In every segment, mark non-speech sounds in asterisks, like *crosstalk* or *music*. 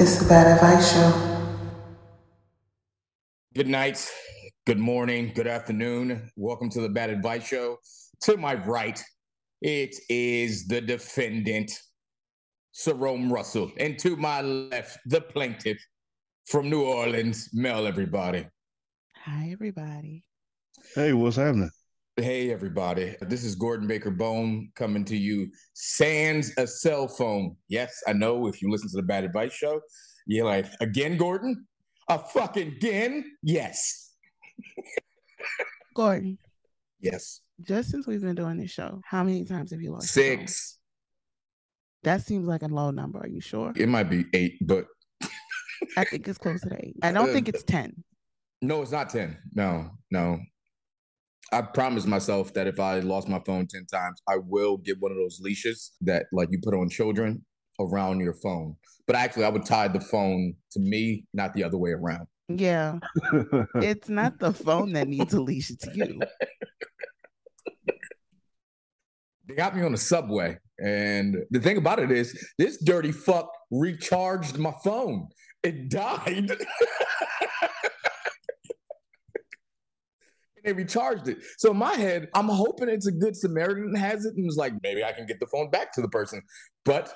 It's the Bad Advice Show. Good night, good morning, good afternoon. Welcome to the Bad Advice Show. To my right, it is the defendant, Jerome Russell. And to my left, the plaintiff from New Orleans, Mel, everybody. Hi, everybody. Hey, what's happening? Hey, everybody. This is Gordon Baker Bone coming to you sans a cell phone. Yes, I know if you listen to the Bad Advice Show, you're like, again, Gordon? A fucking again? Yes. *laughs* Gordon, Yes. just since we've been doing this show, how many times have you lost? Six. That seems like a low number. Are you sure? It might be eight, but I think it's close to eight. I don't think uh, it's 10. No, it's not 10. No, no. I promised myself that if I lost my phone 10 times, I will get one of those leashes that like you put on children around your phone. But actually I would tie the phone to me, not the other way around. Yeah. *laughs* It's not the phone that needs a leash, it's you. They got me on the subway. And the thing about it is this dirty fuck recharged my phone. It died. *laughs* they recharged it. So in my head, I'm hoping it's a good Samaritan has it and was like, maybe I can get the phone back to the person. But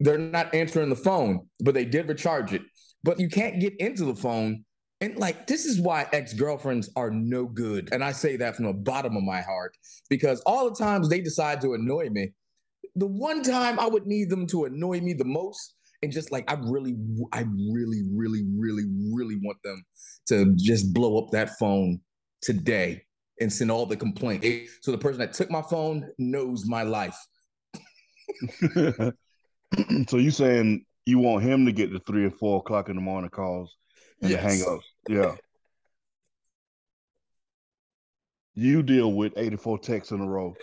they're not answering the phone, but they did recharge it. But you can't get into the phone. And like, this is why ex girlfriends are no good. And I say that from the bottom of my heart because all the times they decide to annoy me, the one time I would need them to annoy me the most, and just like, I really, I really, really, really, really want them to just blow up that phone today and send all the complaints. So the person that took my phone knows my life. *laughs* so you saying you want him to get the three and four o'clock in the morning calls and Yes. the hang ups? Yeah. You deal with 84 texts in a row.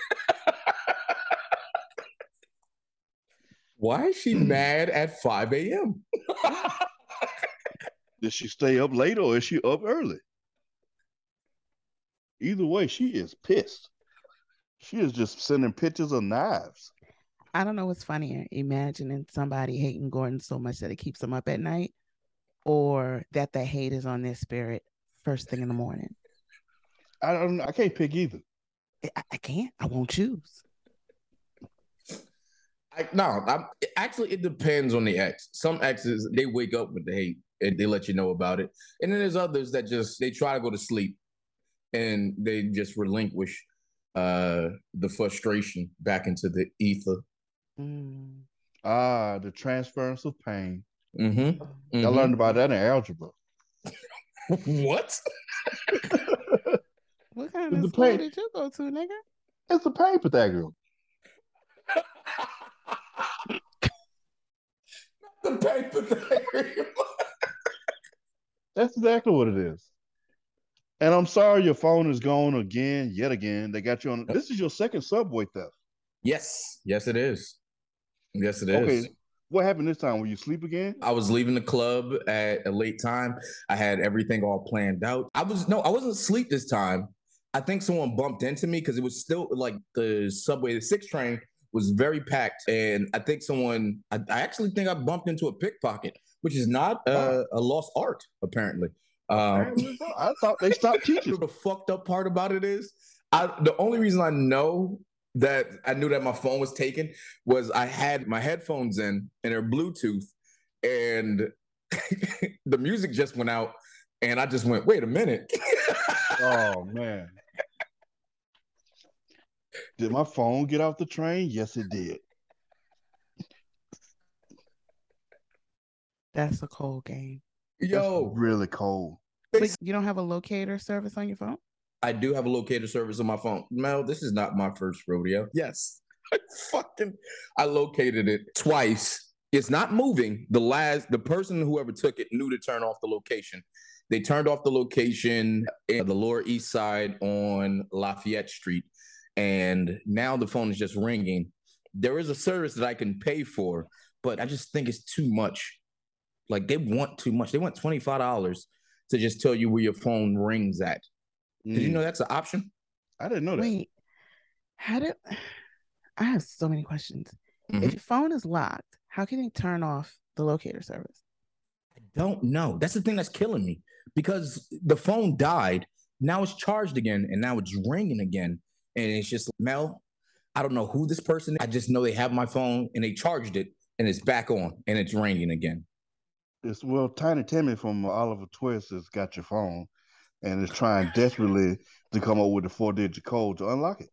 Why is she hmm. mad at 5 a.m.? Did she stay up late or is she up early? Either way, she is pissed. She is just sending pictures of knives. I don't know what's funnier, imagining somebody hating Gordon so much that it keeps them up at night, or that the hate is on their spirit first thing in the morning. I don't I can't pick either. I, I can't. I won't choose. I, no, I'm, actually, it depends on the ex. Some exes they wake up with the hate and they let you know about it, and then there's others that just they try to go to sleep and they just relinquish uh the frustration back into the ether. Mm. Ah, the transference of pain. Mm-hmm. I learned about that in algebra. *laughs* what? *laughs* What kind The of school pain- did you go to, nigga? It's *laughs* the pain Pythagorean. the paper thing. That's exactly what it is. And I'm sorry your phone is gone again, yet again. They got you on. This is your second subway theft. yes, yes, it is. Yes, it is. Okay. What happened this time? Were you sleep again? I was leaving the club at a late time. I had everything all planned out. I was no, I wasn't asleep this time. I think someone bumped into me because it was still like the subway, the six train was very packed, and I think someone. I, I actually think I bumped into a pickpocket, which is not uh, a lost art apparently. Um, I thought they stopped *laughs* teaching. the fucked up part about it is, I the only reason I know that I knew that my phone was taken was I had my headphones in and they're Bluetooth, and *laughs* the music just went out, and I just went, wait a minute. *laughs* Oh man. Did my phone get off the train? Yes, it did. That's a cold game. That's Yo, really cold. But you don't have a locator service on your phone? I do have a locator service on my phone. Mel, this is not my first rodeo. Yes. *laughs* I fucking I located it twice. It's not moving. The last the person whoever took it knew to turn off the location. They turned off the location in the lower east side on Lafayette Street. And now the phone is just ringing. There is a service that I can pay for, but I just think it's too much. Like they want too much. They want $25 to just tell you where your phone rings at. Did you Mm, know that's an option? I didn't know that. Wait, how did I have so many questions? Mhm. If your phone is locked, how can you turn off the locator service? I don't know. That's the thing that's killing me because the phone died. Now it's charged again, and now it's ringing again, and it's just Mel. I don't know who this person. Is. I just know they have my phone and they charged it, and it's back on, and it's ringing again. It's well, Tiny Timmy from Oliver Twist has got your phone, and is trying desperately to come up with a four-digit code to unlock it.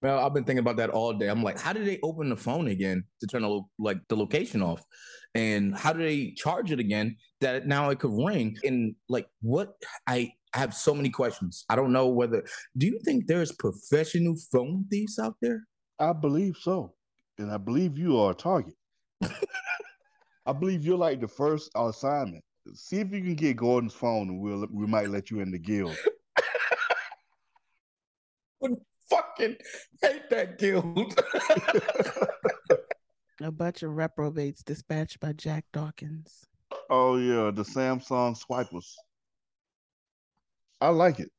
Well, I've been thinking about that all day. I'm like, how do they open the phone again to turn the like the location off, and how do they charge it again that now it could ring? And like, what I I have so many questions. I don't know whether. Do you think there's professional phone thieves out there? I believe so, and I believe you are a target. I believe you're like the first assignment. See if you can get Gordon's phone, and we'll we might let you in the guild. *laughs* would fucking hate that guild. *laughs* A bunch of reprobates dispatched by Jack Dawkins. Oh yeah, the Samsung swipers. I like it.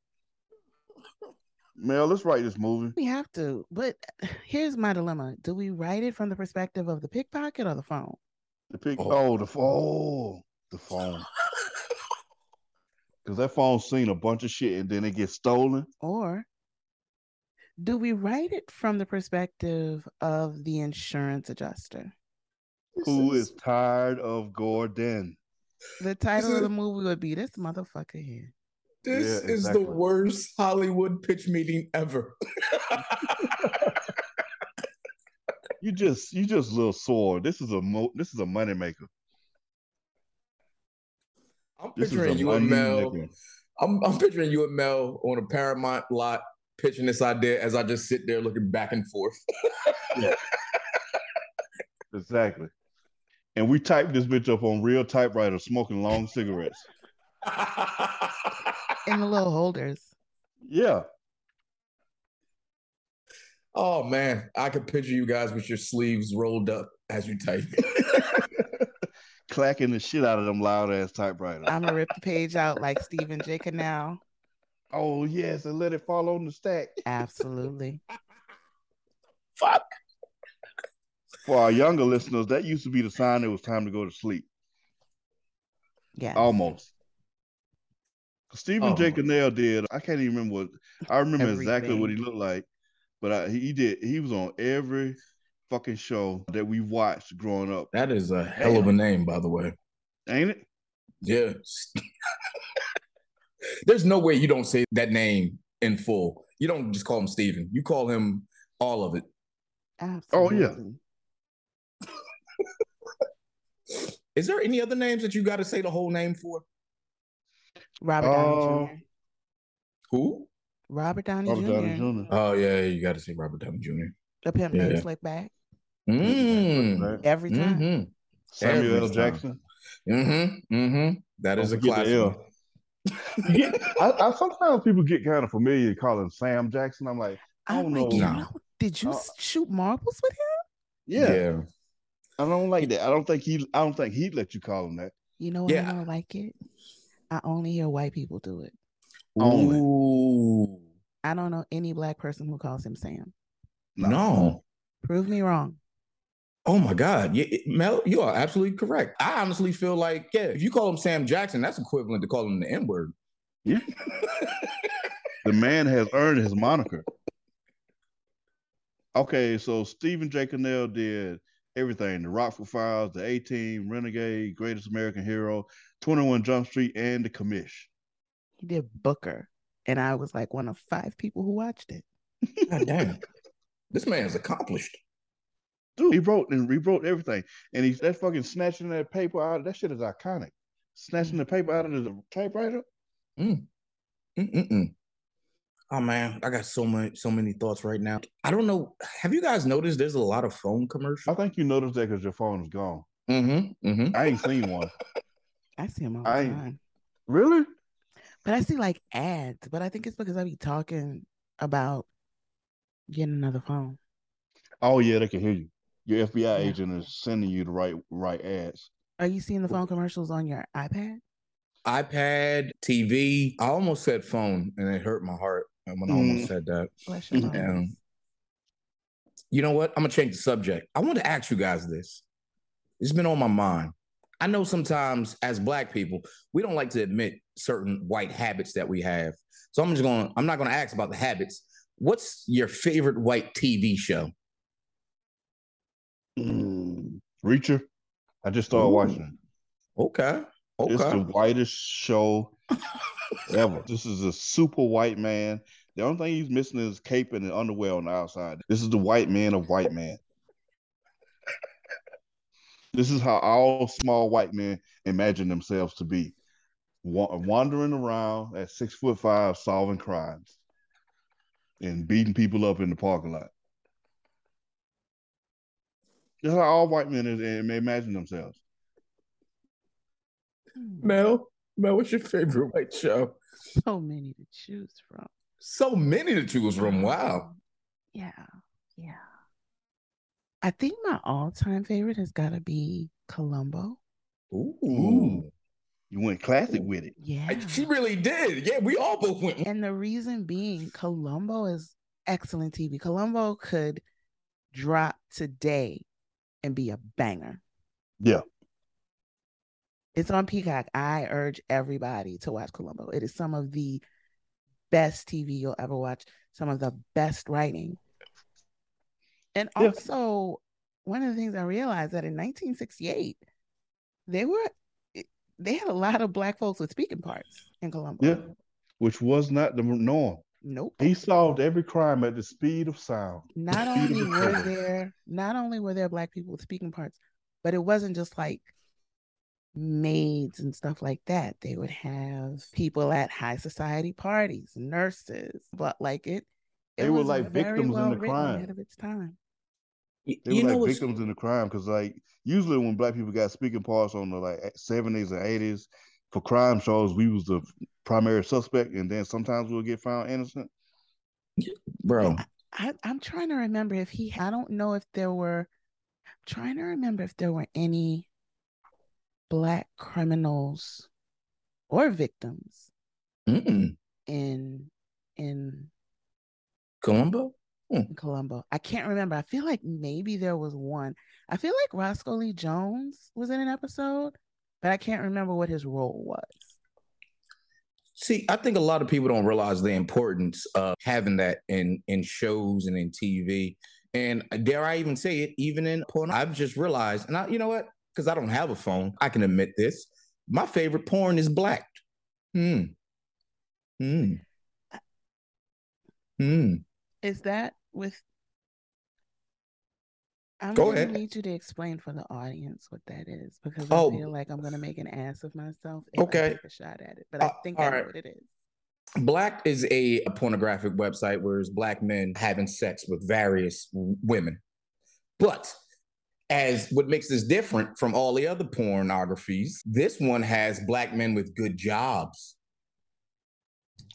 Mel, let's write this movie. We have to, but here's my dilemma: Do we write it from the perspective of the pickpocket or the phone? The pick. Oh, oh the phone. Oh, the phone. *laughs* Because that phone's seen a bunch of shit and then it gets stolen. Or do we write it from the perspective of the insurance adjuster? Who is tired of Gordon? The title of the movie would be This Motherfucker Here. This yeah, is the worst Hollywood pitch meeting ever. *laughs* you just you just a little sore. This is a mo- this is a moneymaker. I'm picturing you and Mel. I'm, I'm picturing you and Mel on a Paramount lot pitching this idea as I just sit there looking back and forth. *laughs* yeah. Exactly. And we typed this bitch up on real typewriter, smoking long cigarettes. *laughs* In the little holders. Yeah. Oh man, I could picture you guys with your sleeves rolled up as you type. *laughs* Clacking the shit out of them loud ass typewriters. I'm gonna rip the page out like Stephen J. Cannell. Oh yes, and let it fall on the stack. Absolutely. Fuck. For our younger listeners, that used to be the sign it was time to go to sleep. Yeah. Almost. Stephen oh. J. Cannell did. I can't even remember what. I remember Everything. exactly what he looked like, but I, he did. He was on every fucking show that we watched growing up. That is a hell of a name, by the way. Ain't it? Yeah. *laughs* There's no way you don't say that name in full. You don't just call him Steven. You call him all of it. Absolutely. Oh yeah. *laughs* Is there any other names that you got to say the whole name for? Robert Downey uh, Jr. Who? Robert Downey, Robert Jr. Downey Jr. Oh yeah, you got to see Robert Downey Jr. The pimp yeah. named Slick back. Mm. Every time. Mm-hmm. Samuel L. Jackson. Mm-hmm. Mm-hmm. That is a classic. I, I, sometimes people get kind of familiar calling Sam Jackson. I'm like, I don't know. know. Did you uh, shoot marbles with him? Yeah. yeah. I don't like that. I don't think he. I don't think he'd let you call him that. You know why yeah. I don't like it? I only hear white people do it. Only. Ooh. I don't know any black person who calls him Sam. No. no. Prove me wrong. Oh my God. Yeah, Mel, you are absolutely correct. I honestly feel like, yeah, if you call him Sam Jackson, that's equivalent to calling him the N-word. Yeah. *laughs* the man has earned his moniker. Okay, so Stephen J. Cannell did everything the Rockford Files, the A Team, Renegade, Greatest American Hero, 21 Jump Street, and the Commish. He did Booker. And I was like one of five people who watched it. God damn. This man's accomplished dude, he wrote and rewrote everything. And he's that fucking snatching that paper out. That shit is iconic. Snatching the paper out of the typewriter. Mm. Mm-mm-mm. Oh man, I got so much, so many thoughts right now. I don't know. Have you guys noticed there's a lot of phone commercials? I think you noticed that because your phone is gone. Mm-hmm, mm-hmm. I ain't seen one. I see them all the time. Really? But I see like ads. But I think it's because I be talking about getting another phone. Oh yeah, they can hear you your FBI yeah. agent is sending you the right right ads. Are you seeing the phone commercials on your iPad? iPad, TV. I almost said phone, and it hurt my heart when I almost mm. said that. And you know what? I'm gonna change the subject. I want to ask you guys this: It's been on my mind. I know sometimes as black people, we don't like to admit certain white habits that we have. So I'm just going, to I'm not going to ask about the habits. What's your favorite white TV show? Mm, Reacher. I just started Ooh. watching. Okay. Okay. It's the whitest show ever. This is a super white man. The only thing he's missing is cape and underwear on the outside. This is the white man of white man. This is how all small white men imagine themselves to be, wandering around at six foot five, solving crimes and beating people up in the parking lot. That's how all white men may imagine themselves. Mel, Mel, what's your favorite white show? So many to choose from. So many to choose from. Wow. Yeah, yeah. I think my all-time favorite has got to be Columbo. Ooh. Ooh. You went classic with it. Yeah. She really did. Yeah, we all both went. And the reason being, Columbo is excellent TV. Columbo could drop today and be a banger. Yeah. It's on Peacock. I urge everybody to watch Columbo. It is some of the best TV you'll ever watch, some of the best writing. And yeah. also, one of the things I realized that in 1968, they were they had a lot of black folks with speaking parts in Columbo. Yeah, which was not the norm. Nope. He solved every crime at the speed of sound. Not only were there not only were there black people with speaking parts, but it wasn't just like maids and stuff like that. They would have people at high society parties, nurses, but like it, it they were like victims well in the crime ahead of its time. They you were like victims in the crime because like usually when black people got speaking parts on the like seventies and eighties for crime shows, we was the primary suspect, and then sometimes we'll get found innocent. Bro, I, I'm trying to remember if he. I don't know if there were. I'm trying to remember if there were any black criminals or victims Mm-mm. in in Columbo. Hmm. Columbo. I can't remember. I feel like maybe there was one. I feel like Roscoe Lee Jones was in an episode, but I can't remember what his role was. See, I think a lot of people don't realize the importance of having that in in shows and in TV. And dare I even say it, even in porn, I've just realized, and I, you know what? Because I don't have a phone. I can admit this. My favorite porn is black. Hmm. Hmm. Hmm. Is that with? I'm Go gonna ahead. need you to explain for the audience what that is because Oh. I feel like I'm gonna make an ass of myself if Okay. I take a shot at it. But I Uh, think I know right. what it is. Black is a, a pornographic website where it's black men having sex with various women. But as what makes this different from all the other pornographies, this one has black men with good jobs.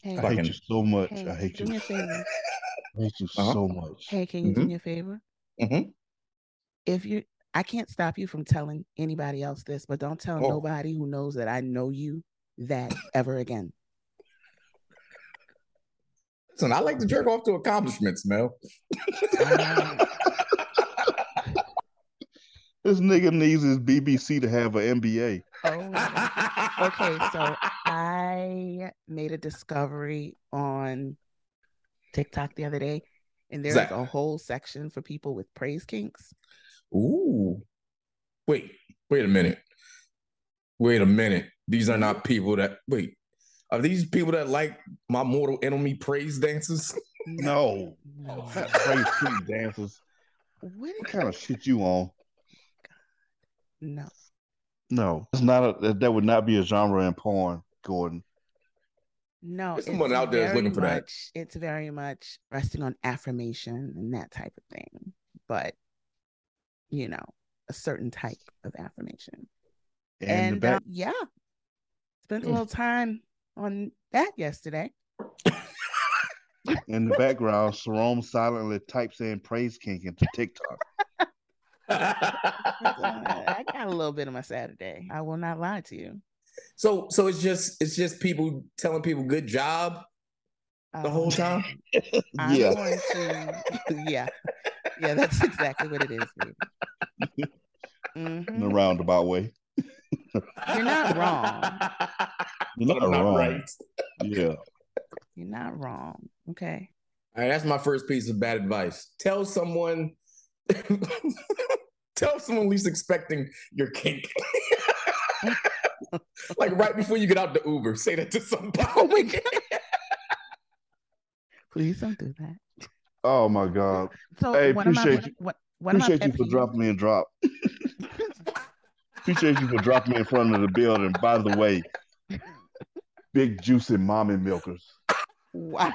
Hey, I Fucking- hate you so much. hey, I hate you. me a *laughs* favor. I hate you Uh-huh. so much. Hey, can you do Mhm. me a favor? Mhm. If you, I can't stop you from telling anybody else this, but don't tell Oh. nobody who knows that I know you that ever again. Listen, I like to jerk off to accomplishments, Mel. Um, *laughs* This nigga needs his BBC to have an MBA. oh, okay. So I made a discovery on TikTok the other day, and there's Zach. a whole section for people with praise kinks. Ooh. Wait, wait a minute. Wait a minute. These are not people that wait. Are these people that like my mortal enemy praise dances? *laughs* No. No. Praise street dancers. What? What kind of shit you on? No. No, it's not a that would not be a genre in porn, Gordon. No, There's someone out there is looking for that. It's very much resting on affirmation and that type of thing, but you know, a certain type of affirmation. And, And, back, uh, yeah, spent a Mm. little time on that yesterday. *laughs* in the background, Jerome silently types in praise kink into TikTok. *laughs* *laughs* I got a little bit of my Saturday. I will not lie to you. so so it's just it's just people telling people good job the whole Um, time? *laughs* I'm yeah, going to, *laughs* yeah, yeah, that's exactly what it is, baby. Mhm. roundabout way. You're not wrong. You're not, not wrong. right. Yeah. You're not wrong. Okay. All right, that's my first piece of bad advice. Tell someone, *laughs* tell someone least expecting your kink. *laughs* like right before you get out the Uber, say that to somebody. Oh my God. Please don't do that. Oh my God. So Hey, one of my appreciate one, you. one, one of my Appreciate you for dropping me and drop. Appreciate you for dropping me in front of the building. By the way, big juicy mommy milkers. Wow.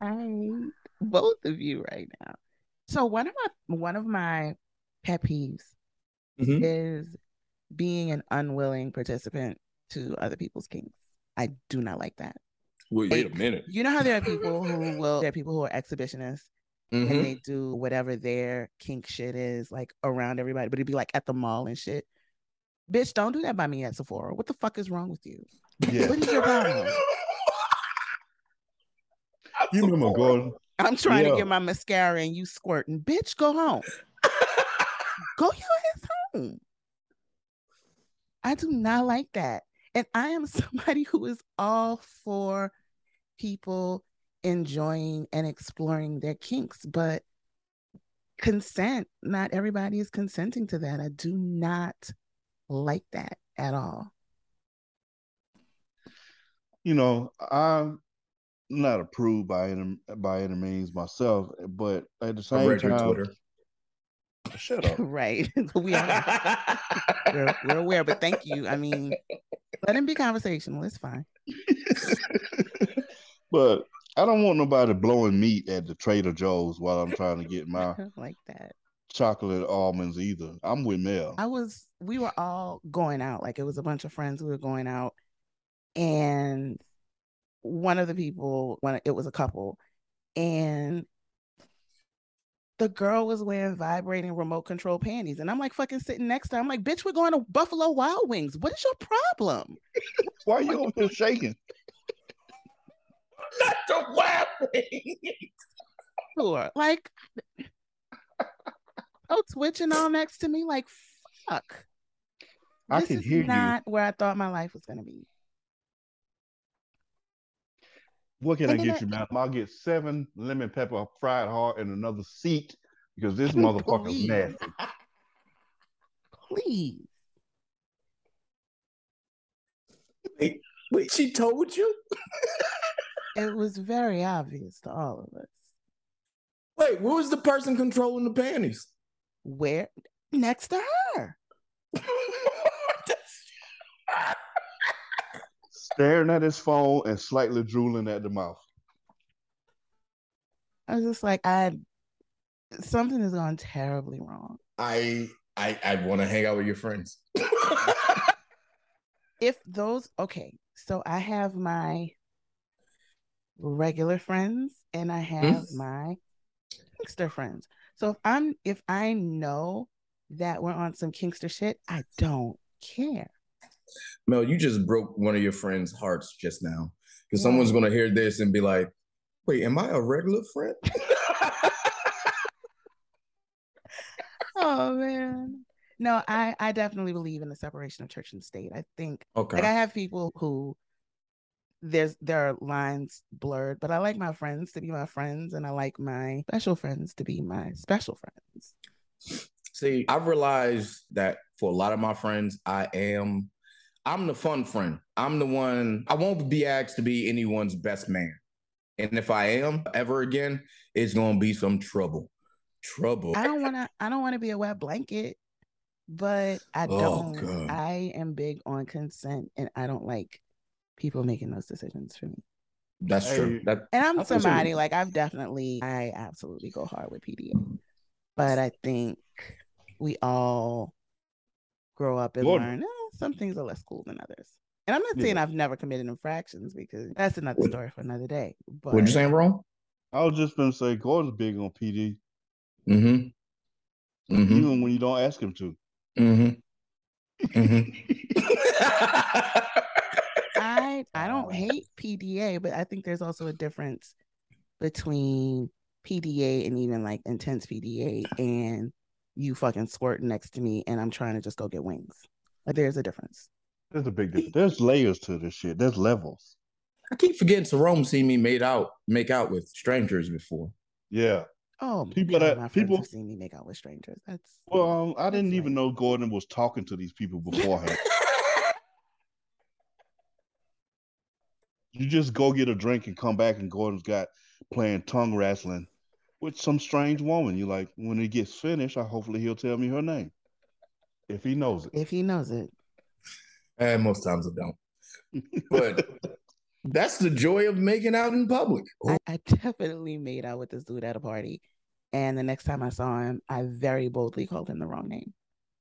I hate both of you right now. So one of my one of my pet peeves Mhm. is being an unwilling participant to other people's kinks. I do not like that. Wait, wait a minute. You know how there are people who will there are people who are exhibitionists Mhm. and they do whatever their kink shit is like around everybody, but it'd be like at the mall and shit. Bitch, don't do that by me at Sephora. What the fuck is wrong with you? Yeah. What is your problem? *laughs* You remember going? I'm trying Yeah. to get my mascara and you squirting. Bitch, go home. *laughs* Go your ass home. I do not like that. And I am *laughs* somebody who is all for people enjoying and exploring their kinks, but consent, not everybody is consenting to that. I do not like that at all. You know, I'm not approved by any by any means myself, but at the I same read your time, Twitter. shut up. *laughs* right. *laughs* we are we're, we're aware, but thank you. I mean, let him be conversational. It's fine. *laughs* but I don't want nobody blowing meat at the Trader Joe's while I'm trying to get my like that. chocolate almonds either. I'm with Mel. I was, we were all going out. Like it was a bunch of friends. We were going out. And one of the people, when it was a couple, and the girl was wearing vibrating remote control panties. And I'm like fucking sitting next to her. I'm like, bitch, we're going to Buffalo Wild Wings. What is your problem? *laughs* Why are you over here shaking? *laughs* Not the laughing. Sure. Like, *laughs* oh, twitching all next to me. Like, fuck. I this can is hear you. not where I thought my life was going to be. What can I get you, man? I'll get seven lemon pepper fried hard and another seat because this *laughs* motherfucker's Please. nasty. Please. Wait, wait, she told you? It was very obvious to all of us. Wait, who was the person controlling the panties? Where? Next to her. *laughs* Staring at his phone and slightly drooling at the mouth. I was just like, I, something is going terribly wrong. I I I want to hang out with your friends. *laughs* if those okay so i have my regular friends and i have hmm? my kinkster friends so if i'm if i know that we're on some Kinkster shit i don't care Mel, you just broke one of your friends' hearts just now. Because Why? someone's gonna hear this and be like, wait, am I a regular friend? *laughs* oh man no i i definitely believe in the separation of church and state i think okay. like i have people who there's there are lines blurred but i like my friends to be my friends and i like my special friends to be my special friends See, I've realized that for a lot of my friends, I am I'm the fun friend. I'm the one I won't be asked to be anyone's best man. And if I am ever again, it's gonna be some trouble. Trouble. I don't want to. I don't want to be a wet blanket, but I Oh, don't. God. I am big on consent, and I don't like people making those decisions for me. That's true. That And I'm somebody like I've definitely. I absolutely go hard with PDA, but I think we all grow up and Lord. learn. Ah, some things are less cool than others. And I'm not Yeah. saying I've never committed infractions because that's another What- story for another day. But what you saying wrong? I was just gonna say Gordon's big on PD, Mm-hmm. Mm-hmm. even when you don't ask him to. Mm-hmm. Mm-hmm. *laughs* I I don't hate PDA, but I think there's also a difference between PDA and even like intense PDA and you fucking squirt next to me and I'm trying to just go get wings. Like there's a difference. There's a big difference. There's layers to this shit. There's levels. I keep forgetting Jerome seen me made out, make out with strangers before. Yeah. Oh, people God, that people have seen me make out with strangers. That's well, um, I didn't even know Gordon was talking to these people beforehand. *laughs* you just go get a drink and come back, and Gordon's got playing tongue wrestling with some strange woman. You like when it gets finished, I hopefully he'll tell me her name if he knows it. If he knows it, and most times I don't. But that's the joy of making out in public. I, I, definitely made out with this dude at a party. And the next time I saw him, I very boldly called him the wrong name.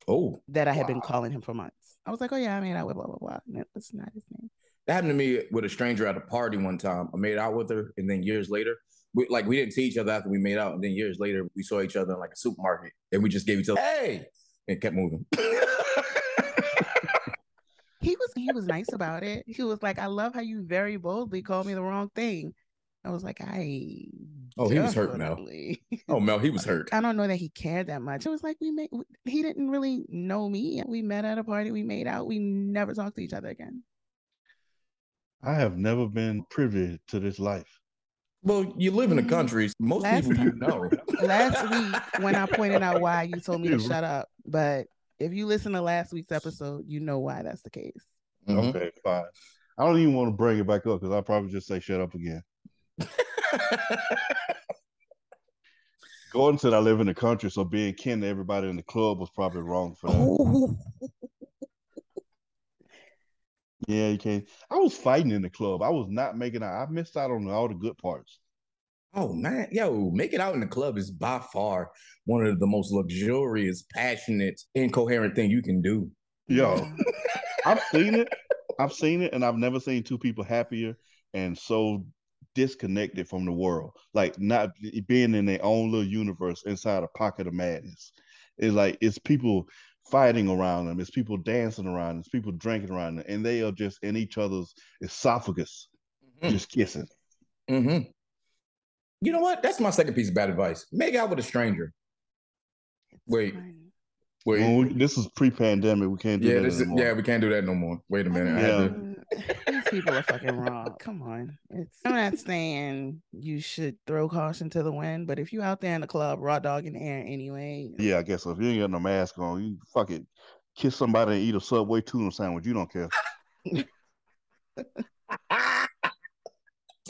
Oh. That I had wow. been calling him for months. I was like, oh, yeah, I made out with blah, blah, blah. And it's not his name. That happened to me with a stranger at a party one time. I made out with her. And then years later, we, like we didn't see each other after we made out. And then years later, we saw each other in like a supermarket. And we just gave each other, hey, and kept moving. *laughs* he was he was nice about it. He was like, "I love how you very boldly called me the wrong thing." I was like, "I." Oh, he was hurt, Mel. *laughs* Oh, Mel, he was hurt. I don't know that he cared that much. It was like we made. He didn't really know me. We met at a party. We made out. We never talked to each other again. I have never been privy to this life. Well, you live in the mm-hmm. country. Most last people you know. *laughs* Last week, when I pointed out why you told me to shut up, but if you listen to last week's episode, you know why that's the case. Mm-hmm. Okay, fine. I don't even want to bring it back up because I'll probably just say shut up again. *laughs* Gordon said I live in the country, so being kin to everybody in the club was probably wrong for that. Oh. Yeah, you can't. I was fighting in the club. I was not making out. I missed out on all the good parts. Oh man, yo, making out in the club is by far one of the most luxurious, passionate, incoherent thing you can do. Yo, *laughs* I've seen it. I've seen it, and I've never seen two people happier and so disconnected from the world. Like not being in their own little universe inside a pocket of madness. It's like it's people fighting around them, it's people dancing around, them, it's people drinking around them, and they are just in each other's esophagus, mm-hmm. just kissing. Mm-hmm. You know what? That's my second piece of bad advice. Make out with a stranger. Wait. Wait. Well, we, this is pre-pandemic. We can't do yeah, that this yeah, we can't do that no more. Wait a minute. Yeah. *laughs* These people are fucking *laughs* wrong. Come on. It's, I'm not saying you should throw caution to the wind, but if you out there in the club, raw dog in the air anyway. Yeah, I guess so. If you ain't got no mask on, you fuck it. Kiss somebody and eat a Subway tuna sandwich. You don't care. *laughs*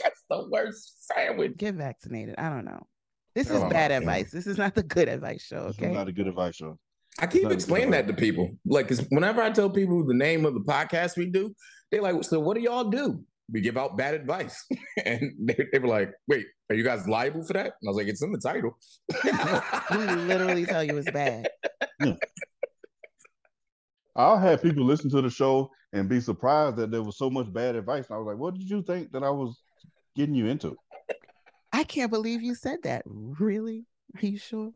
That's the worst sandwich. Get vaccinated. I don't know. This is oh, bad advice. This is not the good advice show. Okay, not a good advice show. I keep explaining that to people. Like, whenever I tell people the name of the podcast we do, they're like, "So what do y'all do?" We give out bad advice, *laughs* and they, they were like, "Wait, are you guys liable for that?" And I was like, "It's in the title." *laughs* we literally tell you it's bad. Yeah. I'll have people listen to the show and be surprised that there was so much bad advice. And I was like, "What did you think that I was getting you into. I can't believe you said that. Really? Are you sure?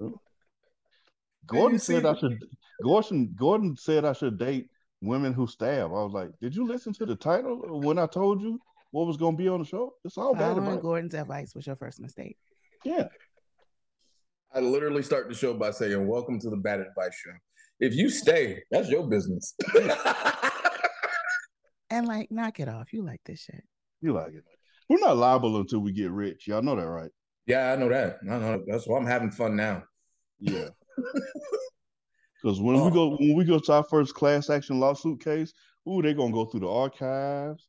Gordon said I should. Gordon Gordon said I should date women who stab. I was like, did you listen to the title when I told you what was going to be on the show? It's all bad advice. Gordon's advice was your first mistake. Yeah. I literally start the show by saying, "Welcome to the Bad Advice Show." If you stay, that's your business. *laughs* and like, knock it off. You like this shit. You like it. We're not liable until we get rich. Y'all know that, right? Yeah, I know that. I know that's why I'm having fun now. Yeah. *laughs* Because when oh. we go when we go to our first class action lawsuit case, ooh, they're gonna go through the archives.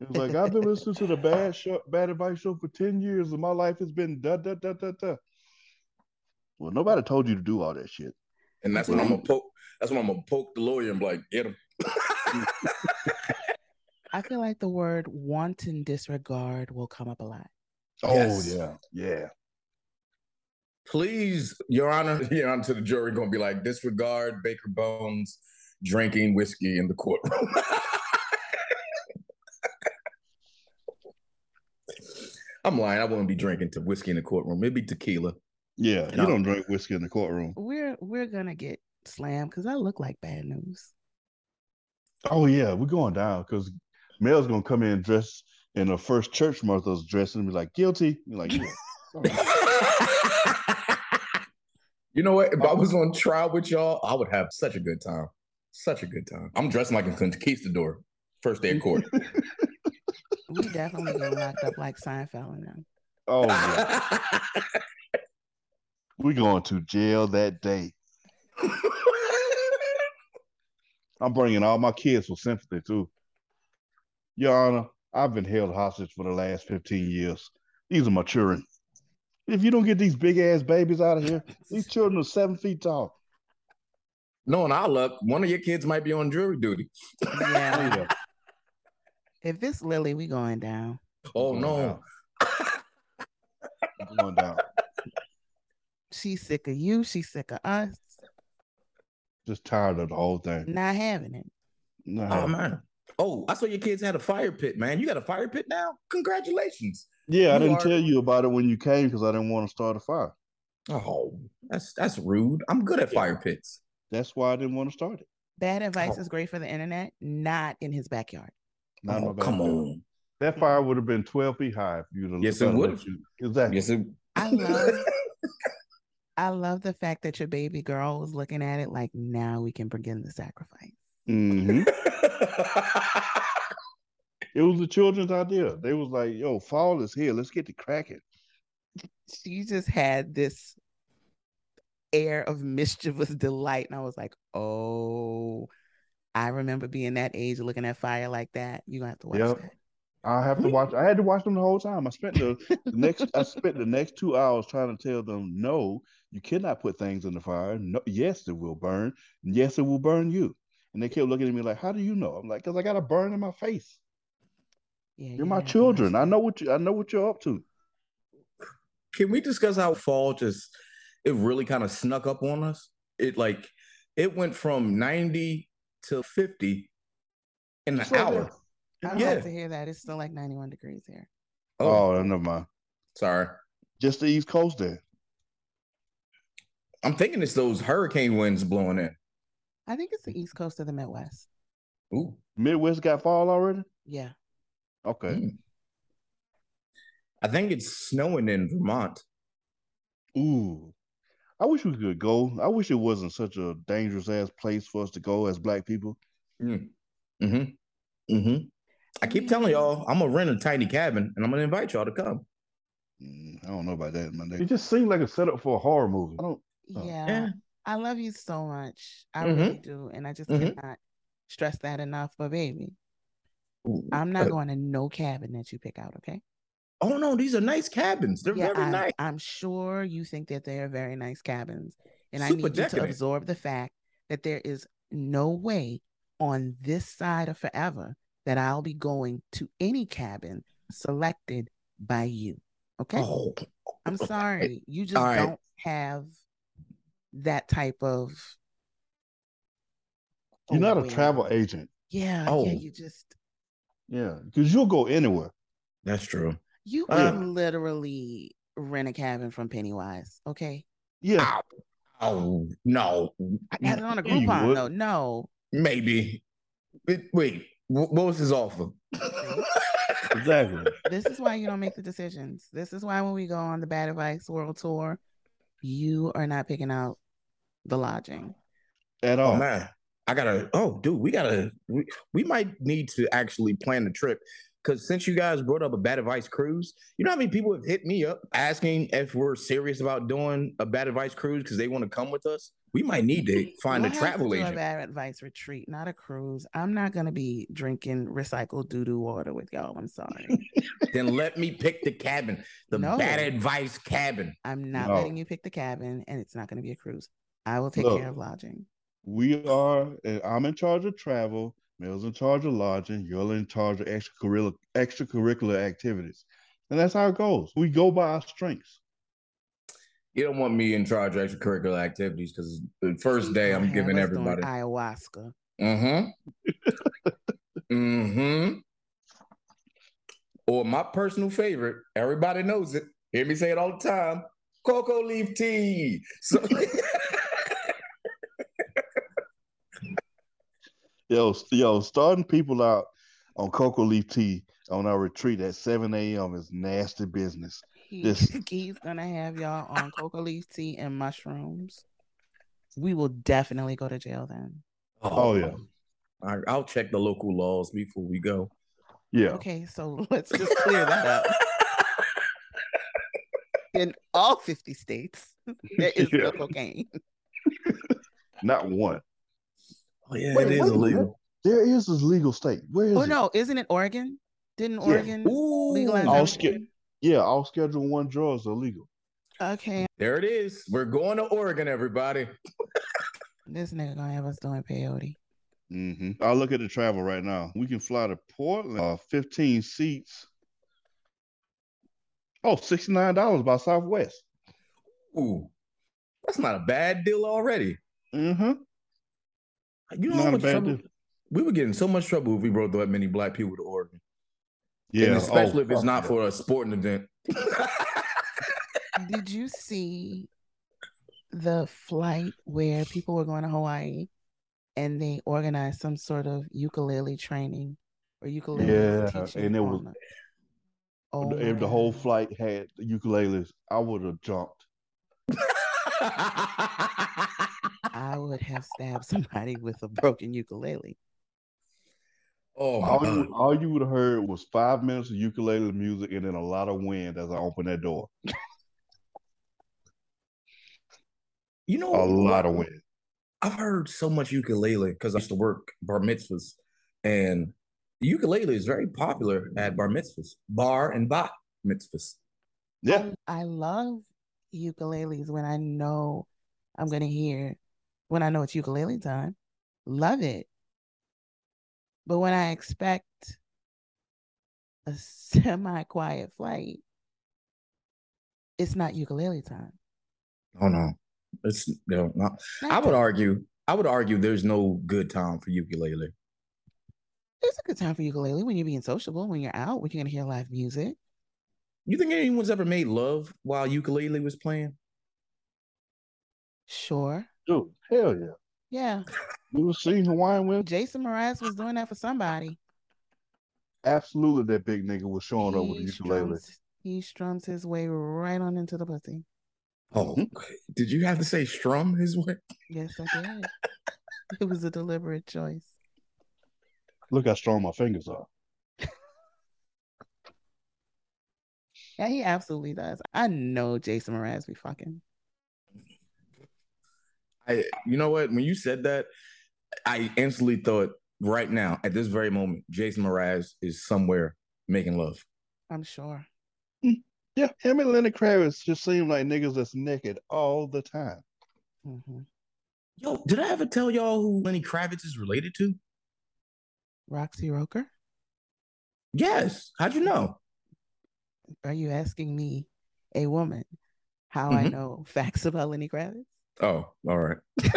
It's like I've been listening to the bad show, bad advice show for ten years, and my life has been da da da da da. Well, nobody told you to do all that shit. And that's when I'm gonna poke. That's when I'm gonna poke the lawyer and be like, get him. I feel like the word wanton disregard will come up a lot. Oh yes. yeah, yeah. Please, Your Honor, *laughs* Your Honor, to the jury, going to be like disregard Baker Bones drinking whiskey in the courtroom. *laughs* I'm lying. I wouldn't be drinking to whiskey in the courtroom. Maybe tequila. Yeah, you, you don't drink whiskey in the courtroom. We're we're gonna get slammed because I look like bad news. Oh yeah, we're going down because Mel's gonna come in dressed in a first church Martha's dress and be like, guilty. You're like, yeah. *laughs* You know what? If I oh. was on trial with y'all, I would have such a good time. Such a good time. I'm dressing like a conquistador. First day of court. *laughs* we definitely get locked up like Seinfeld now. Oh yeah. we going to jail that day. I'm bringing all my kids for sympathy too. Your Honor, I've been held hostage for the last 15 years. These are my children. If you don't get these big ass babies out of here, *laughs* these children are seven feet tall. Knowing our luck, one of your kids might be on jury duty. Yeah. *laughs* yeah. If it's Lily, we going down. Oh going no. Down. *laughs* going down. She's sick of you. She's sick of us. Just tired of the whole thing. Not having it. Not oh having man. It. Oh, I saw your kids had a fire pit, man. You got a fire pit now? Congratulations. Yeah, you I didn't are... tell you about it when you came because I didn't want to start a fire. Oh, that's that's rude. I'm good at yeah. fire pits. That's why I didn't want to start it. Bad advice oh. is great for the internet, not in his backyard. Not oh, come on. That fire would have been 12 feet high if you'd have Yes, it would. Exactly. Yes, it I love *laughs* I love the fact that your baby girl was looking at it like now we can begin the sacrifice. Mm-hmm. *laughs* it was the children's idea. They was like, "Yo, fall is here. Let's get to cracking." She just had this air of mischievous delight, and I was like, "Oh, I remember being that age, looking at fire like that. You gonna have to watch yep. that." I have to watch. I had to watch them the whole time. I spent the, the next. I spent the next two hours trying to tell them, no, you cannot put things in the fire. No, yes, it will burn. Yes, it will burn you. And they kept looking at me like, "How do you know?" I'm like, "Cause I got a burn in my face." Yeah, You're my children. I know what you. I know what you're up to. Can we discuss how fall just it really kind of snuck up on us? It like it went from ninety to fifty in an hour. I don't yeah. have to hear that. It's still like 91 degrees here. Oh, oh never mind. Sorry. Just the East Coast there. I'm thinking it's those hurricane winds blowing in. I think it's the East Coast of the Midwest. Ooh. Midwest got fall already? Yeah. Okay. Mm. I think it's snowing in Vermont. Ooh. I wish we could go. I wish it wasn't such a dangerous ass place for us to go as black people. Mm. Mm-hmm. Mm-hmm. I keep telling y'all, I'm gonna rent a tiny cabin and I'm gonna invite y'all to come. Mm, I don't know about that, man. It just seems like a setup for a horror movie. I don't. Oh. Yeah. yeah. I love you so much. I mm-hmm. really do, and I just mm-hmm. cannot stress that enough. But baby, Ooh, I'm not uh, going to no cabin that you pick out. Okay. Oh no, these are nice cabins. They're yeah, very I'm, nice. I'm sure you think that they are very nice cabins, and Super I need decadent. you to absorb the fact that there is no way on this side of forever that I'll be going to any cabin selected by you. Okay. Oh. I'm sorry. You just right. don't have that type of. You're not a travel agent. Yeah. Oh. Yeah. You just. Yeah. Because you'll go anywhere. That's true. You uh, can uh, literally rent a cabin from Pennywise. Okay. Yeah. Oh, no. I got it on a Groupon though. No. Maybe. Wait, what was his offer? exactly. This is why you don't make the decisions. This is why when we go on the Bad Advice World Tour, you are not picking out the lodging at all. Oh, man, I gotta. Oh, dude, we gotta. We, we might need to actually plan the trip because since you guys brought up a bad advice cruise, you know how many people have hit me up asking if we're serious about doing a bad advice cruise because they want to come with us. We might need to *laughs* find we'll a travel agent. a bad advice retreat, not a cruise. I'm not gonna be drinking recycled doo doo water with y'all. I'm sorry. *laughs* then let me pick the cabin, the no. bad advice cabin. I'm not no. letting you pick the cabin, and it's not gonna be a cruise. I will take Look, care of lodging. We are. I'm in charge of travel. Mel's in charge of lodging. You're in charge of extracurricular extracurricular activities, and that's how it goes. We go by our strengths. You don't want me in charge of extracurricular activities because the first day I'm giving everybody ayahuasca. Mm-hmm. mm-hmm. Or my personal favorite, everybody knows it. Hear me say it all the time. Cocoa leaf tea. So *laughs* yo, yo, starting people out on cocoa leaf tea on our retreat at 7 a.m. is nasty business. He, this... *laughs* He's gonna have y'all on coca leaf tea and mushrooms. We will definitely go to jail then. Oh, oh yeah. I, will check the local laws before we go. Yeah. Okay, so let's just clear that up. *laughs* In all 50 states, there is yeah. no cocaine. *laughs* Not one. Oh yeah, wait, it is illegal. There is a legal state. Where is oh, it? no, isn't it Oregon? Didn't Oregon yeah. legalize all ske- Yeah, all Schedule One drugs are legal. Okay. There it is. We're going to Oregon, everybody. this nigga gonna have us doing peyote. Mm-hmm. I'll look at the travel right now. We can fly to Portland, uh, 15 seats. Oh, $69 by Southwest. Ooh, that's not a bad deal already. Mm-hmm. You know not how much trouble deal. we were getting so much trouble if we brought that many black people to Oregon. Yeah, and especially oh, if it's not for a sporting event. *laughs* Did you see the flight where people were going to Hawaii and they organized some sort of ukulele training or ukulele yeah, and it was oh if the whole flight had ukuleles, I would have jumped. *laughs* I would have stabbed somebody with a broken ukulele. Oh, all you, all you would have heard was five minutes of ukulele music and then a lot of wind as I opened that door. You know, a lot of wind. I've heard so much ukulele because I used to work bar mitzvahs, and ukulele is very popular at bar mitzvahs, bar and bat mitzvahs. Yeah, I, I love ukuleles when I know I'm gonna hear when I know it's ukulele time. Love it. But when I expect a semi quiet flight, it's not ukulele time. Oh no. It's no, not, I would argue I would argue there's no good time for ukulele. There's a good time for ukulele when you're being sociable, when you're out, when you're gonna hear live music. You think anyone's ever made love while ukulele was playing? Sure. Dude, hell yeah. Yeah. You were seeing Hawaiian women? Jason Mraz was doing that for somebody. Absolutely, that big nigga was showing he up with the ukulele. Strums, he strums his way right on into the pussy. Oh, hmm? did you have to say strum his way? Yes, I did. *laughs* it was a deliberate choice. Look how strong my fingers are. *laughs* yeah, he absolutely does. I know Jason Mraz be fucking. I, you know what? When you said that, I instantly thought right now, at this very moment, Jason Mraz is somewhere making love. I'm sure. *laughs* Yeah, him and Lenny Kravitz just seem like niggas that's naked all the time. Mm-hmm. Yo, did I ever tell y'all who Lenny Kravitz is related to? Roxie Roker? Yes. How'd you know? Are you asking me, a woman, how mm-hmm. I know facts about Lenny Kravitz? Oh, all right. *laughs*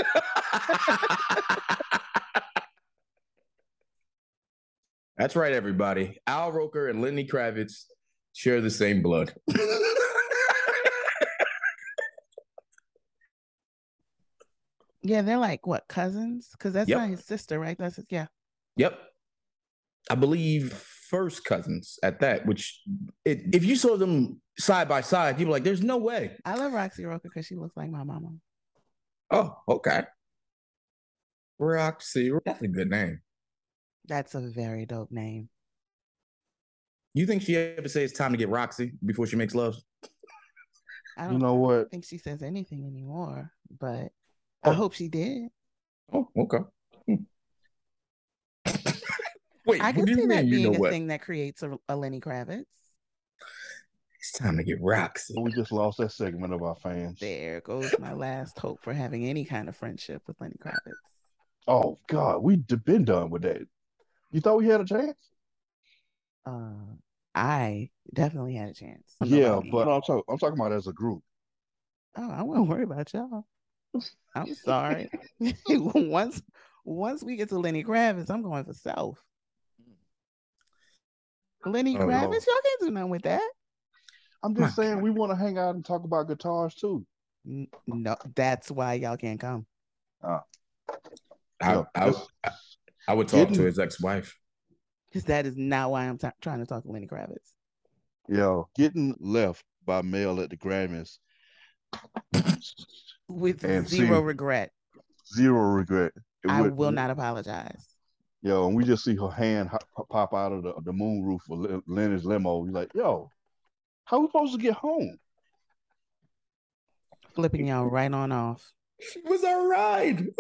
That's right, everybody. Al Roker and Lenny Kravitz share the same blood. *laughs* yeah, they're like what cousins? Because that's yep. not his sister, right? That's his, yeah. Yep. I believe first cousins at that. Which, it, if you saw them side by side, you'd be like, "There's no way." I love Roxie Roker because she looks like my mama. Oh, okay. Roxie, that's a good name. That's a very dope name. You think she ever say it's time to get Roxy before she makes love? I don't you know what? I think she says anything anymore, but oh. I hope she did. Oh, okay. Hmm. *laughs* Wait, I can see that being a what? thing that creates a, a Lenny Kravitz. It's time to get rocks. We just lost that segment of our fans. There goes my last hope for having any kind of friendship with Lenny Kravitz. Oh God, we've been done with that. You thought we had a chance? Uh, I definitely had a chance. Yeah, but I'm talking. I'm talking about as a group. Oh, I won't worry about y'all. I'm sorry. *laughs* once once we get to Lenny Kravitz, I'm going for self. Lenny oh, Kravitz, no. y'all can't do nothing with that. I'm just saying God. we want to hang out and talk about guitars too. No, that's why y'all can't come. Uh, I, I, I, I, would talk to his ex-wife because that is not why I'm t- trying to talk to Lenny Kravitz. Yo, getting left by Mel at the Grammys with and zero regret. Zero regret. It I would, will not apologize. Yo, and we just see her hand pop out of the, the moon roof of Leonard's limo. You're like, yo, how we supposed to get home? Flipping y'all right on off. It was our ride. *laughs*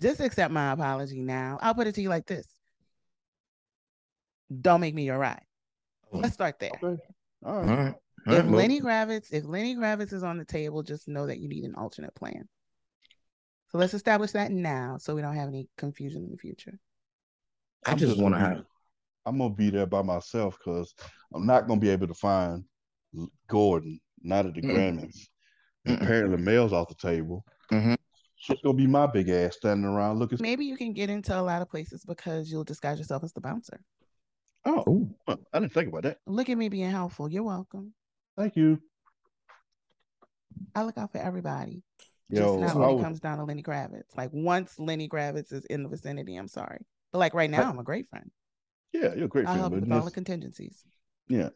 Just accept my apology now. I'll put it to you like this. Don't make me your ride. Let's start there. Okay. All right. All right. if Lenny Kravitz, if Lenny Kravitz is on the table, just know that you need an alternate plan. So let's establish that now so we don't have any confusion in the future. I just, just want to have I'm gonna be there by myself because I'm not gonna be able to find Gordon, not at the mm Grammys. Mm-hmm. Apparently, Mel's off the table. Mm-hmm. It's gonna be my big ass standing around looking. Maybe you can get into a lot of places because you'll disguise yourself as the bouncer. Oh, I didn't think about that. Look at me being helpful. You're welcome. Thank you. I look out for everybody. Yo, Just not when it comes down to Lenny Kravitz. Like once Lenny Kravitz is in the vicinity, I'm sorry, but like right now, I, am a great friend. Yeah, you're a great I'll friend. Help with all the contingencies. Yeah,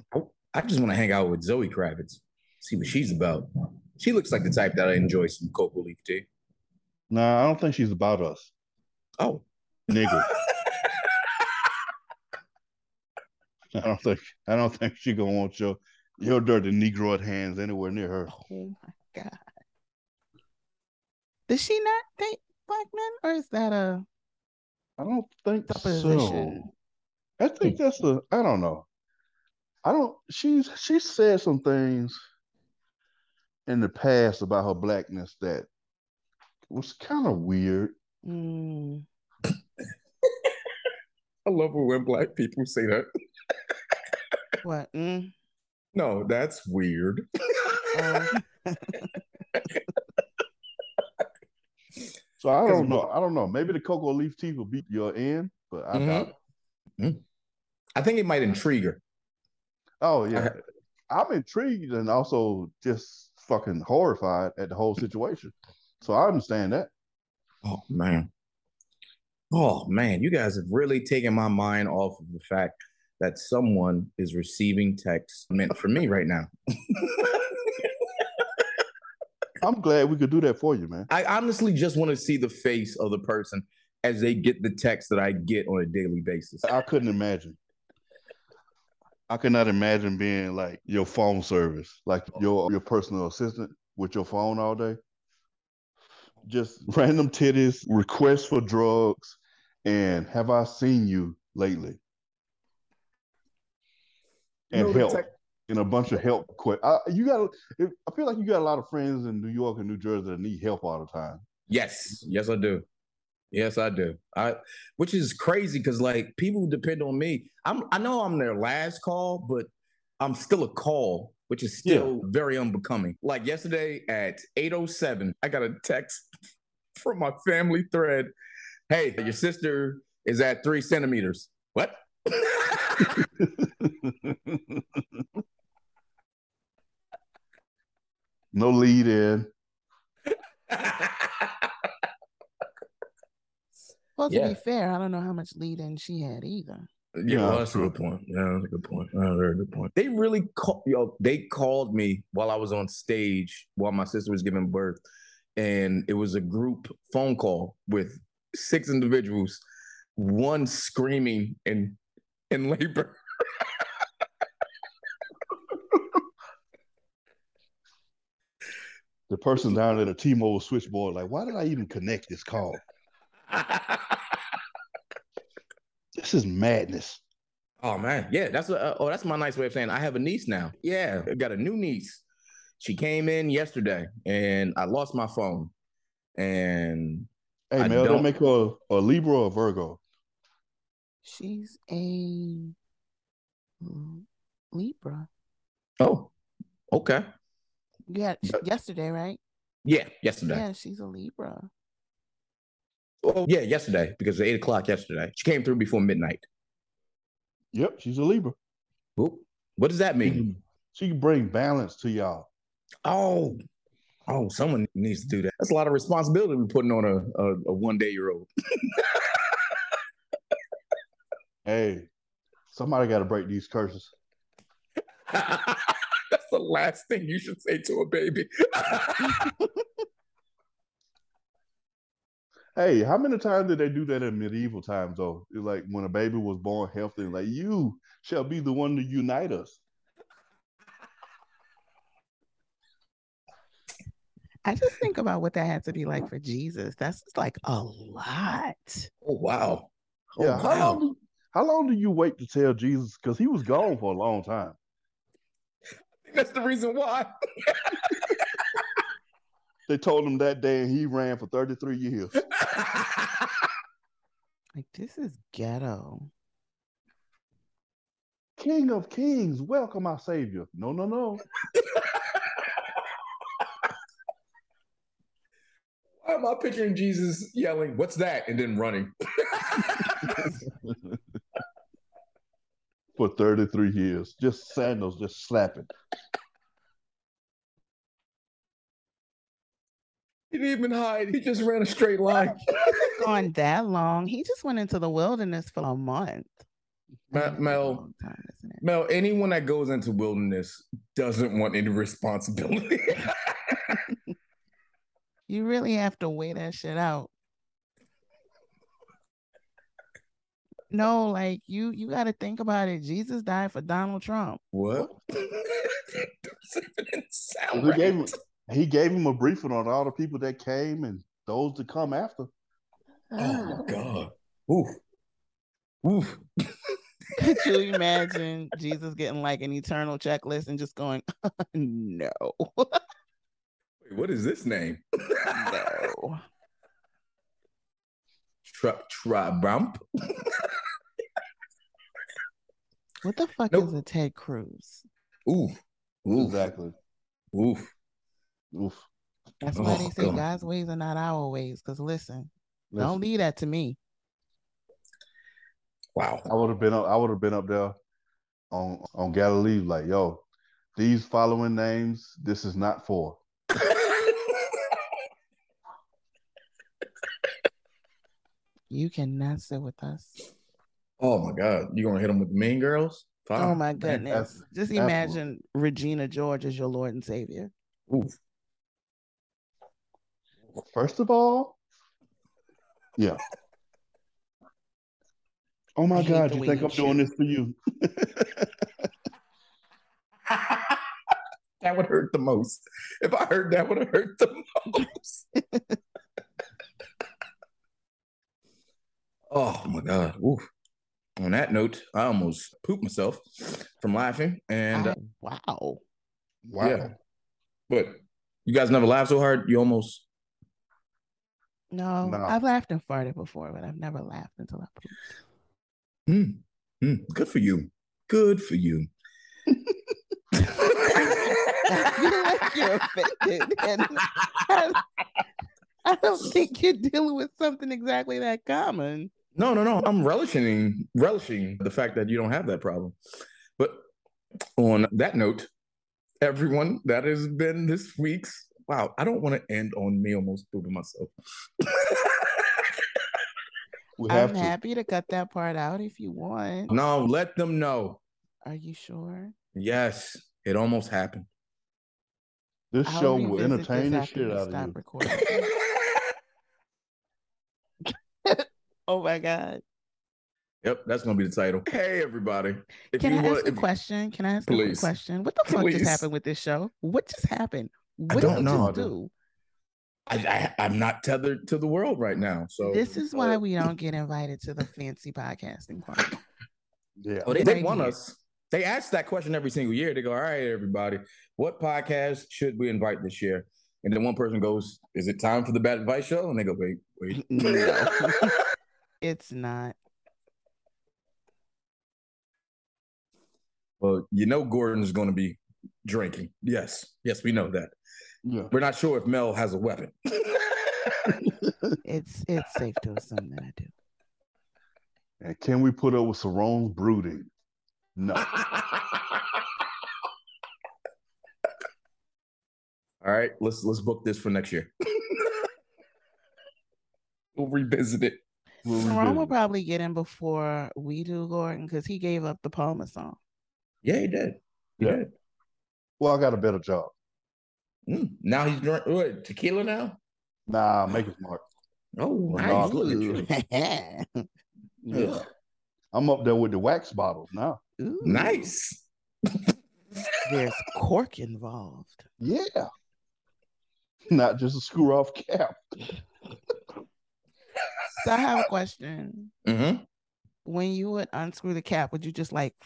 I just want to hang out with Zoe Kravitz, see what she's about. She looks like the type that I enjoy some cocoa leaf tea. Nah, I don't think she's about us. Oh, nigga. *laughs* I don't think I don't think she gonna want your your dirty Negroid hands anywhere near her. Oh my god. Does she not date black men, or is that a? I don't think supposition? so. I think that's a. I don't know. I don't. She's she said some things in the past about her blackness that was kind of weird. Mm. *laughs* I love it when black people say that. What? Mm? No, that's weird. Um. *laughs* so I don't know. I don't know. Maybe the cocoa leaf tea will beat your end, but I mm-hmm. doubt it. Mm-hmm. I think it might intrigue her. Oh yeah, I, I'm intrigued and also just fucking horrified at the whole situation. So I understand that. Oh man. Oh man, you guys have really taken my mind off of the fact that someone is receiving text meant for me right now. *laughs* I'm glad we could do that for you, man. I honestly just want to see the face of the person as they get the text that I get on a daily basis. I couldn't imagine. I could not imagine being like your phone service, like oh. your your personal assistant with your phone all day. Just random titties, requests for drugs, and have I seen you lately? and help and a bunch of help. I, you got. I feel like you got a lot of friends in New York and New Jersey that need help all the time. Yes, yes, I do. Yes, I do. I, which is crazy because like people depend on me. I'm. I know I'm their last call, but I'm still a call, which is still yeah. very unbecoming. Like yesterday at 8:07, I got a text *laughs* from my family thread. Hey, your sister is at three centimeters. What? *laughs* no lead in. *laughs* well, to yeah. be fair, I don't know how much lead in she had either. Yeah, well, that's a good point. Yeah, that's a good point. That's a very good point. They really called, yo, they called me while I was on stage while my sister was giving birth. And it was a group phone call with six individuals, one screaming and in labor. *laughs* the person down at the T-Mobile switchboard, like, why did I even connect this call? *laughs* this is madness. Oh man, yeah, that's a, uh, oh that's my nice way of saying I have a niece now. Yeah, I got a new niece. She came in yesterday, and I lost my phone. And hey, Mel, don't make her a Libra or Virgo. She's a Libra. Oh, okay. Yeah, yesterday, right? Yeah, yesterday. Yeah, she's a Libra. Oh, yeah, yesterday because it's eight o'clock yesterday. She came through before midnight. Yep, she's a Libra. Oop. What does that mean? She can bring balance to y'all. Oh, oh, someone needs to do that. That's a lot of responsibility we're putting on a, a, a one day year old. *laughs* hey, somebody got to break these curses. *laughs* That's the last thing you should say to a baby. *laughs* hey, how many times did they do that in medieval times though? It's like when a baby was born healthy, like you shall be the one to unite us. I just think about what that had to be like for Jesus. That's like a lot. Oh wow. Oh, yeah. How, long do, how long do you wait to tell Jesus? Because he was gone for a long time. That's the reason why. *laughs* they told him that day and he ran for 33 years. *laughs* like this is ghetto. King of Kings, welcome our Savior. No, no, no. *laughs* Why am I picturing Jesus yelling, What's that? and then running? *laughs* For 33 years, just sandals, just slapping. He didn't even hide. He just ran a straight line. *laughs* Gone that long. He just went into the wilderness for a month. Mel, Mel, time, Mel, anyone that goes into wilderness doesn't want any responsibility. *laughs* You really have to weigh that shit out. No, like you you got to think about it. Jesus died for Donald Trump. What? *laughs* sound he right. gave him he gave him a briefing on all the people that came and those to come after. Oh my ah. god. Oof. Oof. Could you *laughs* imagine Jesus getting like an eternal checklist and just going, *laughs* no. Wait, What is this name? no. Tra- Trabump. what the fuck nope. is a Ted Cruz? Ooh. Ooh. Exactly. Oof. Oof. That's oh, why oh, they say God. God's ways are not our ways. Because listen, listen, don't leave that to me. Wow. I would have been up. I would have been up there on on Galilee, like, yo, these following names, this is not for. *laughs* You cannot sit with us. Oh my God. You gonna hit them with the mean girls? Fine. Oh my goodness. That's, Just imagine Regina George as your Lord and Savior. Oof. First of all, yeah. Oh my God, you think I'm doing this for you? *laughs* that would hurt the most. If I heard that would have hurt the most. *laughs* Oh my God. Oof. On that note, I almost pooped myself from laughing. And uh, wow. Wow. Yeah. But you guys never laughed so hard, you almost no, no, I've laughed and farted before, but I've never laughed until I pooped. Hmm. Mm. Good for you. Good for you. I feel like you're offended. And I, I don't think you're dealing with something exactly that common. No, no, no. I'm relishing relishing the fact that you don't have that problem. But on that note, everyone, that has been this week's. Wow, I don't want to end on me almost pooping myself. *laughs* I'm to. happy to cut that part out if you want. No, let them know. Are you sure? Yes, it almost happened. This I'll show will entertain the shit out of you. Recording. *laughs* Oh my god. Yep, that's gonna be the title. Hey everybody. If Can I ask a question? Can I ask please. a question? What the fuck please. just happened with this show? What just happened? What I don't know. do? I, I am not tethered to the world right now. So this is why we don't get invited to the fancy podcasting party. Yeah. Oh, they, they want here. us. They ask that question every single year. They go, All right, everybody, what podcast should we invite this year? And then one person goes, Is it time for the bad advice show? And they go, Wait, wait. No. *laughs* It's not. Well, you know Gordon is going to be drinking. Yes, yes, we know that. Yeah. We're not sure if Mel has a weapon. *laughs* it's it's safe to assume that I do. And can we put up with Sarome's brooding? No. *laughs* All right, let's let's book this for next year. *laughs* we'll revisit it. Ron will probably get in before we do, Gordon, because he gave up the Paul Masson. Yeah, he did. He Yeah. did. Well, I got a better job. Mm. Now he's drinking what, tequila now. Nah, Maker's Mark. Oh, nice. Look at you. Ooh. Yeah. Ugh. I'm up there with the wax bottles now. Ooh. Nice. *laughs* There's cork involved. Yeah. Not just a screw off cap. So I have a question. hmm When you would unscrew the cap, would you just like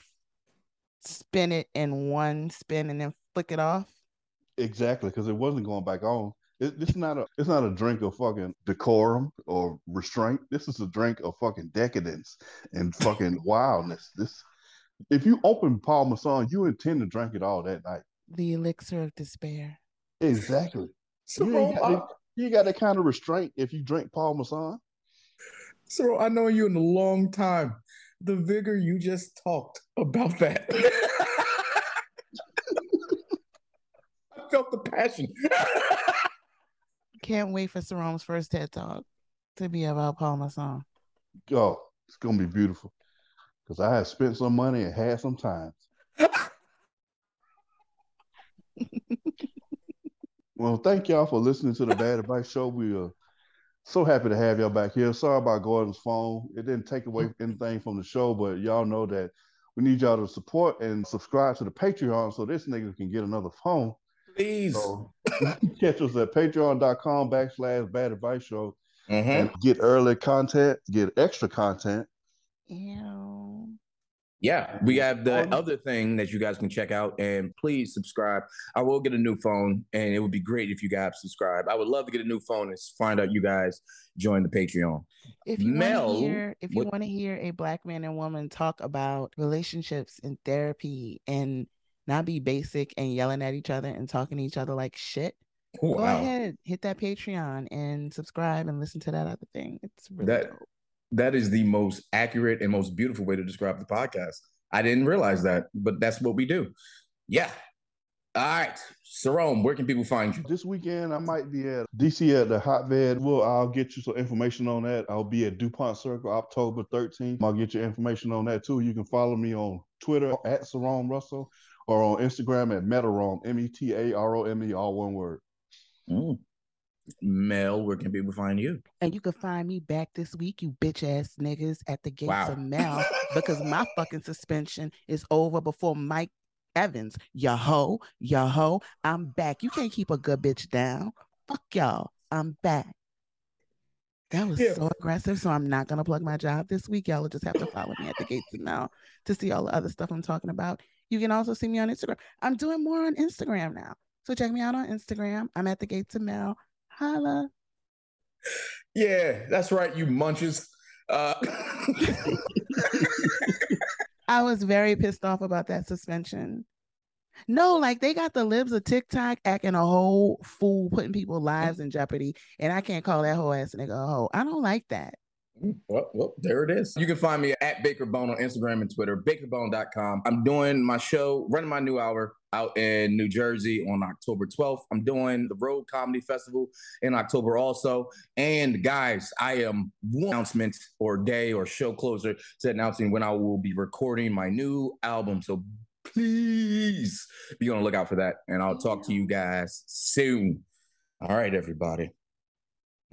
spin it in one spin and then flick it off? Exactly, because it wasn't going back on. It, it's not a it's not a drink of fucking decorum or restraint. This is a drink of fucking decadence and fucking *laughs* wildness. This if you open Paul Masson, you intend to drink it all that night. The elixir of despair. Exactly. So, *laughs* You ain't got, I, that- uh, you got that kind of restraint if you drink Paul Masson. so I know you in a long time. The vigor you just talked about that. *laughs* I felt the passion. *laughs* Can't wait for Sarome's first TED Talk to be about Paul Masson. Oh, it's gonna be beautiful. Because I have spent some money and had some times. *laughs* Well, thank y'all for listening to the Bad Advice Show. We are so happy to have y'all back here. Sorry about Gordon's phone. It didn't take away *laughs* anything from the show, but y'all know that we need y'all to support and subscribe to the Patreon so this nigga can get another phone. Please. So catch us at patreon.com backslash bad advice show Mhm. and get early content, get extra content. Ew. Yeah, we have the Um, other thing that you guys can check out, and please subscribe. I will get a new phone, and it would be great if you guys subscribe. I would love to get a new phone and find out you guys join the Patreon. If you Mel, want to hear, if you what- want to hear a black man and woman talk about relationships and therapy and not be basic and yelling at each other and talking to each other like shit, Oh, go wow. ahead, hit that Patreon and subscribe and listen to that other thing. It's really That- dope. That is the most accurate and most beautiful way to describe the podcast. I didn't realize that, but that's what we do. Yeah. All right. Sarome, where can people find you? This weekend, I might be at DC at the Hotbed. Well, I'll get you some information on that. I'll be at DuPont Circle October 13th. I'll get you information on that too. You can follow me on Twitter at Sarome Russell or on Instagram at Metarome, M E T A R O M E, all one word. Mm. Mel, where can people find you? And you can find me back this week, you bitch ass niggas, at the gates Wow. of Mel because my *laughs* fucking suspension is over before Mike Evans. Ya hoe, ya hoe, I'm back. You can't keep a good bitch down. Fuck y'all. I'm back. That was Yeah. so aggressive. So I'm not gonna plug my job this week. Y'all will just have to follow me at the gates of Mel to see all the other stuff I'm talking about. You can also see me on Instagram. I'm doing more on Instagram now. So check me out on Instagram. I'm at the gates of Mel. Holla. Yeah, that's right, you munches. Uh, *laughs* I was very pissed off about that suspension. No, like they got the libs of TikTok acting a whole fool, putting people's lives in jeopardy, and I can't call that whole ass nigga a hoe. I don't like that. Well, well, there it is. You can find me at Baker Bone on Instagram and Twitter, bakerbone.com. I'm doing my show, running my new hour out in New Jersey on October 12th. I'm doing the Road Comedy Festival in October also. And guys, I am one announcement or day or show closer to announcing when I will be recording my new album. So please be on the lookout for that. And I'll talk to you guys soon. All right, everybody.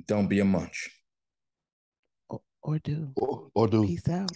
Don't be a munch. Or, do. Or, or do. Peace out.